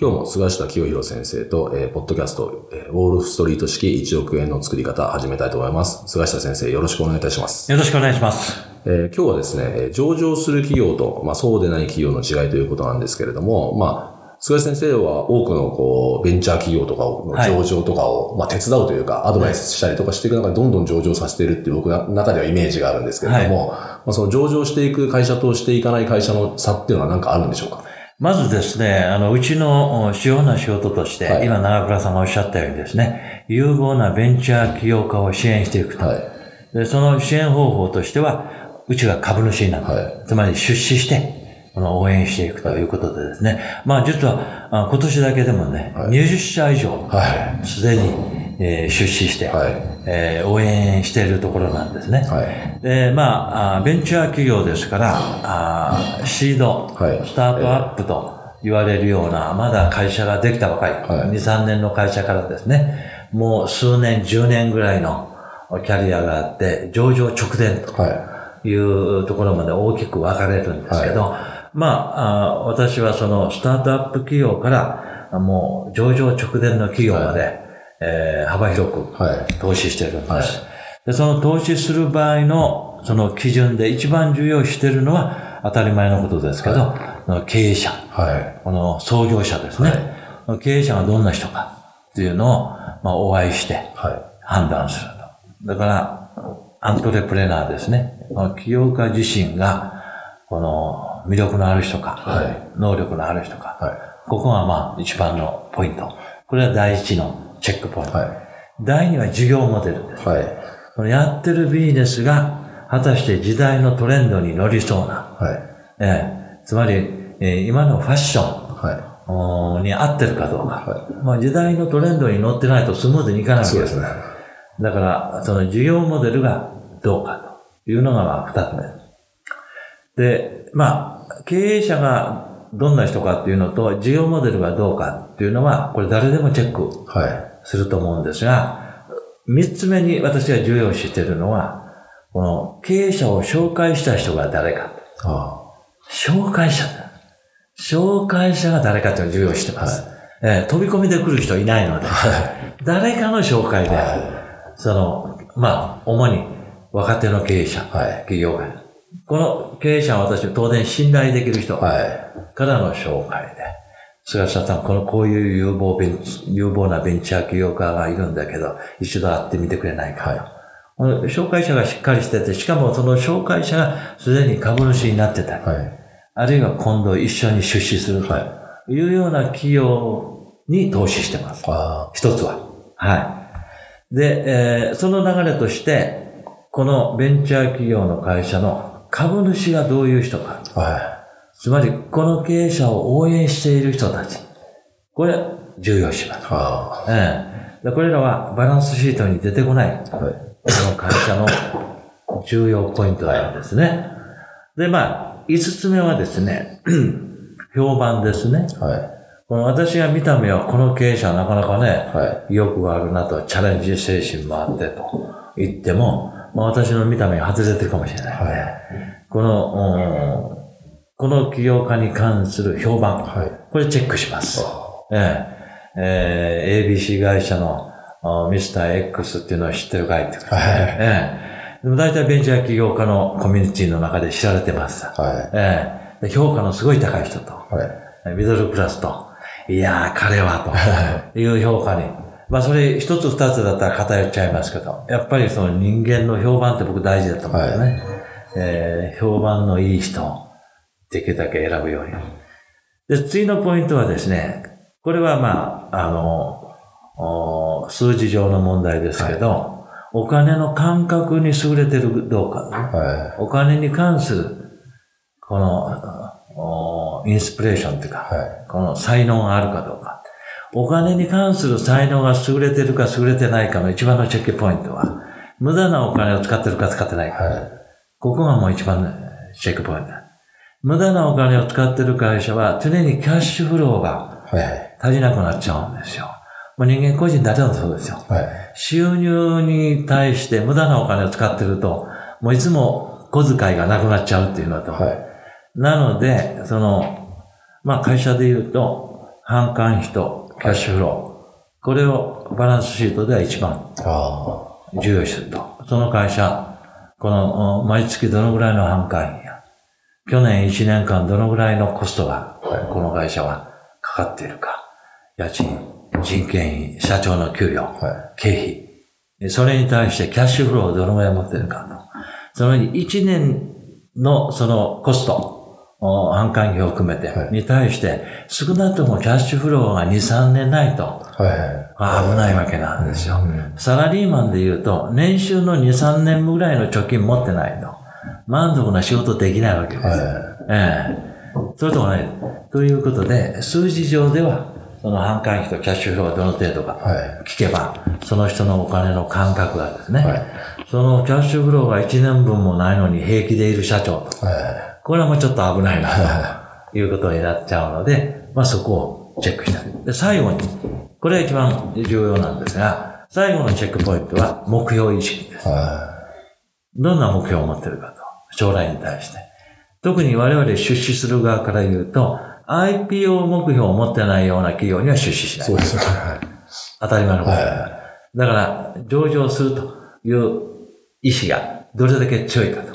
今日も菅下清弘先生と、えーポッドキャスト、えーウォールストリート式1億円の作り方始めたいと思います。菅下先生、よろしくお願いいたします。よろしくお願いします。えー今日はですね、えー上場する企業と、まあ、そうでない企業の違いということなんですけれども、まあ、菅下先生は多くのこうベンチャー企業とかを、はい上場とかを、まあ、手伝うというか、アドバイスしたりとかしていく中でどんどん上場させているっていう僕の中ではイメージがあるんですけれども、まあ、その上場していく会社としていかない会社の差っていうのは何かあるんでしょうか？まずですね、あの、うちのお主要な仕事として、はい今長倉さんがおっしゃったようにですね、有望なベンチャー起業家を支援していくと。はい。でその支援方法としては、うちが株主になる。はいつまり出資して、この応援していくということでですね。まあ実は、あ今年だけでもね、はい20社以上、はい。すでに、えー出資して、はい。えー応援しているところなんですね。はい。で、まあ、あベンチャー企業ですから、あシード、はいスタートアップと言われるような、まだ会社ができたばかり、はい2、3年の会社からですね、もう数年、10年ぐらいのキャリアがあって、上場直前とはいうところまで大きく分かれるんですけど、まああ、私はそのスタートアップ企業から、もう上場直前の企業まで、えー幅広くい。はい。投資してるんです。はいで、その投資する場合の、その基準で一番重要視してるのは当たり前のことですけど、その経営者、はい。この創業者ですね。経営者がどんな人かっていうのを、まあ、お会いしてはい。判断すると。だから、アントレプレナーですね。起業家自身が、この魅力のある人か、はい能力のある人か、はい。ここがまあ一番のポイント。これは第一のチェックポイント。はい。第二は事業モデルです。はい。このやってるビジネスが、果たして時代のトレンドに乗りそうな、はい。ええつまり、えー今のファッションはおーに合ってるかどうか。はまあ、時代のトレンドに乗ってないとスムーズにいかないい。わけですす。そうでね。だから、その事業モデルがどうかというのがまあ二つ目です。で、まあ、経営者がどんな人かっていうのと、事業モデルがどうかっていうのは、これ誰でもチェックはい。すると思うんですが、三つ目に私が重要視しているのは、この経営者を紹介した人が誰か。あ紹介者だ。紹介者が誰かというのを重要視してます。えー飛び込みで来る人いないので、誰かの紹介で、その、まあ、主に若手の経営者、はい企業家。この経営者は私は当然信頼できる人あ。はい。からの紹介で、菅下さん、このこういう有望ベンチ有望なベンチャー企業家がいるんだけど、一度会ってみてくれないかと。この紹介者がしっかりしてて、しかもその紹介者がすでに株主になってたり、はい。あるいは今度一緒に出資するとはいうような企業に投資してます。あ一つは。はい。で、えーその流れとして、このベンチャー企業の会社の株主がどういう人か。あ。はい。つまり、この経営者を応援している人たち。これ、重要視します。あええでこれらはバランスシートに出てこない。はい。の会社の重要ポイントなんですね。で、まあ、五つ目はですね、評判ですね。はい。この私が見た目はこの経営者はなかなかね、は意欲があるなと、チャレンジ精神もあってと言っても、まあ、私の見た目が外れてるかもしれない、はいこの、うんこの起業家に関する評判、はい。これチェックします。えええー ABC 会社のあミスター X っていうのを知ってるかいって。はいええでも大体ベンチャー起業家のコミュニティの中で知られてます。はええで評価のすごい高い人と、い。はい。ミドルクラスといやー、彼は、という評価に。まあ、それ一つ二つだったら偏っちゃいますけど、やっぱりその人間の評判って僕大事だと思うんだよね。えー評判のいい人をできるだけ選ぶように。で、次のポイントはですね、これはまあ、あの、お数字上の問題ですけど、お金の感覚に優れてるかどうか、はお金に関する、この、おインスピレーションというか、はいこの才能があるかどうか。お金に関する才能が優れてるか優れてないかの一番のチェックポイントは、無駄なお金を使ってるか使ってないか。はいここがもう一番のチェックポイントだ。無駄なお金を使ってる会社は常にキャッシュフローが。足りなくなっちゃうんですよ。もう人間個人誰でもそうですよ。はい。収入に対して無駄なお金を使ってると、もういつも小遣いがなくなっちゃうっていうのと、はい。なので、その、まあ会社で言うと、販管費とキャッシュフロー。これをバランスシートでは一番あ重要視すると。その会社、この、お毎月どのぐらいの販管費や、去年1年間どのぐらいのコストが、この会社はかかっているか。家賃、人件費、社長の給料。経費。それに対してキャッシュフローをどのぐらい持ってるかと。その1年のそのコスト、お販管費を含めてはい、に対して、少なくともキャッシュフローが2、3年ないと、はい。危ないわけなんですよ。うんサラリーマンで言うと、年収の2、3年ぐらいの貯金持ってないと、満足な仕事できないわけです。はい。ええそれと同じ。ということで、数字上では、その販管費とキャッシュフローがどの程度かはい。聞けば、その人のお金の感覚がですね、はい。そのキャッシュフローが1年分もないのに平気でいる社長と、はい。これはもうちょっと危ないな、ということになっちゃうので、まあそこをチェックしたい。で、最後に、これが一番重要なんですが、最後のチェックポイントは目標意識です。はどんな目標を持ってるかと。将来に対して。特に我々出資する側から言うと、IPO 目標を持ってないような企業には出資しい。ない。そうですね。はい。当たり前のこと。はだから、上場するという意志がどれだけ強いかと。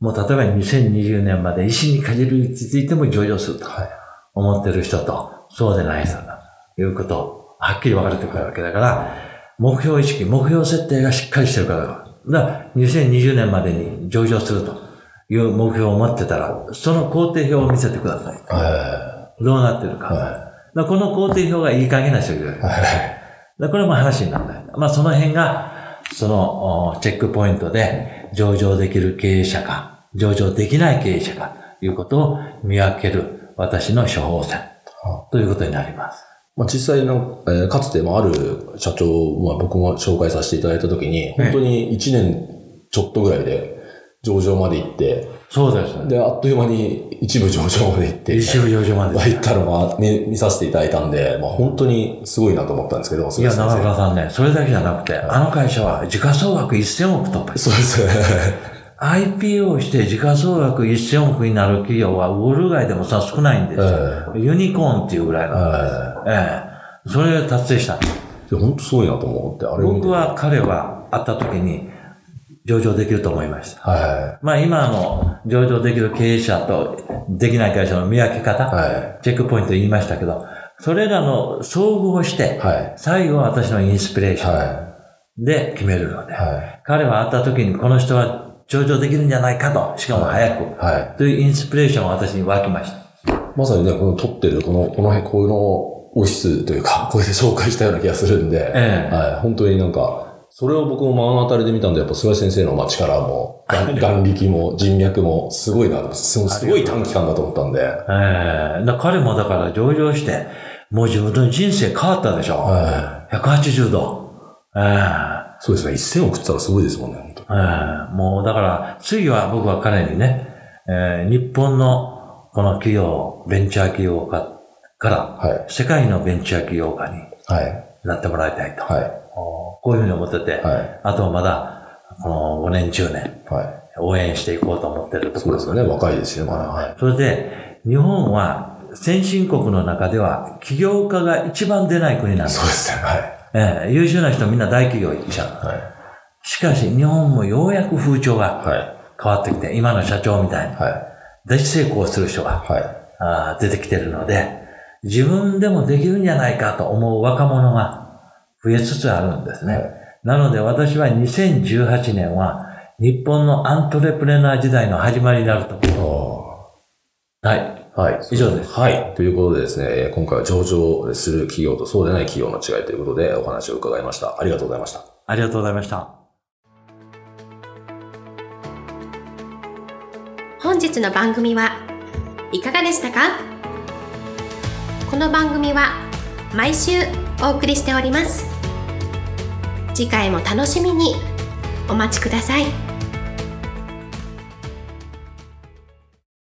もう例えば2020年まで意志にかじりついても上場するとはい。思ってる人と、そうでない人だということをはっきり分かれてくるわけだから、目標意識、目標設定がしっかりしてるから。だから2020年までに上場するという目標を持ってたら、その工程表を見せてください。はどうなってるか。い。だかはらこの工程表がいい加減な人がい。はい。これも話にならない。まあその辺が、そのおチェックポイントで上場できる経営者か、上場できない経営者かということを見分ける私の処方箋ということになります。まあ、実際の、えーかつてもある社長、まあ、僕も紹介させていただいたときに、本当に1年ちょっとぐらいで上場まで行って、そうです。で、あっという間に一部上場まで行って、一部上場まで。行ったのが、ね、見させていただいたんで、まあ、本当にすごいなと思ったんですけど、いや、長菅先生倉さんね、それだけじゃなくて、あの会社は時価総額1000億突破。そうですね。IPO して時価総額1000億になる企業はウォール街でもさ少ないんですよ。ユニコーンっていうぐらいの。はええ。それを達成した。本当すごいなと思って、あれ僕、は彼は会った時に上場できると思いました。はまあ今の上場できる経営者とできない会社の見分け方、い。はチェックポイント言いましたけど、それらの総合してい。、はい。最後は私のインスピレーションはで決めるので、い。はい。彼は会った時にこの人は上場できるんじゃないかと、しかも早く、はい。というインスピレーションが私に湧きました。まさにね、この撮ってる、この、この辺、このオフィスというか、これで紹介したような気がするんで、ええはい。本当になんか、それを僕も目の当たりで見たんで、やっぱ菅井先生のまあ力も、眼眼力も人脈もすごいな、すごいすごい短期間だと思ったんで、ええだ彼もだから上場して、もう自分の人生変わったでしょ。は180度。ええそうですね、1000億って言ったらすごいですもんね、本当ええもうだから、次は僕は彼にね、えー日本のこの企業、ベンチャー企業家から、はい。世界のベンチャー企業家にはい。なってもらいたいと。はい。こういうふうに思ってて、はい。あとはまだ、この5年、10年、はい。応援していこうと思ってるところそうですよね、若いですよ、まだ。はい。それで、日本は先進国の中では起業家が一番出ない国なんです。そうですね、はい。ええ優秀な人みんな大企業行っちゃう。はい。しかし、日本もようやく風潮がはい。変わってきて、今の社長みたいに、はい。大成功する人がはい。あー出てきてるので、自分でもできるんじゃないかと思う若者が増えつつあるんですね。はいなので私は2018年は日本のアントレプレナー時代の始まりになると思う。はい。はい。以上ですはい。ということでですね、えー今回は上場する企業とそうでない企業の違いということでお話を伺いました。ありがとうございました。ありがとうございました。本日の番組はいかがでしたか？この番組は毎週お送りしております次回も楽しみに。お待ちください。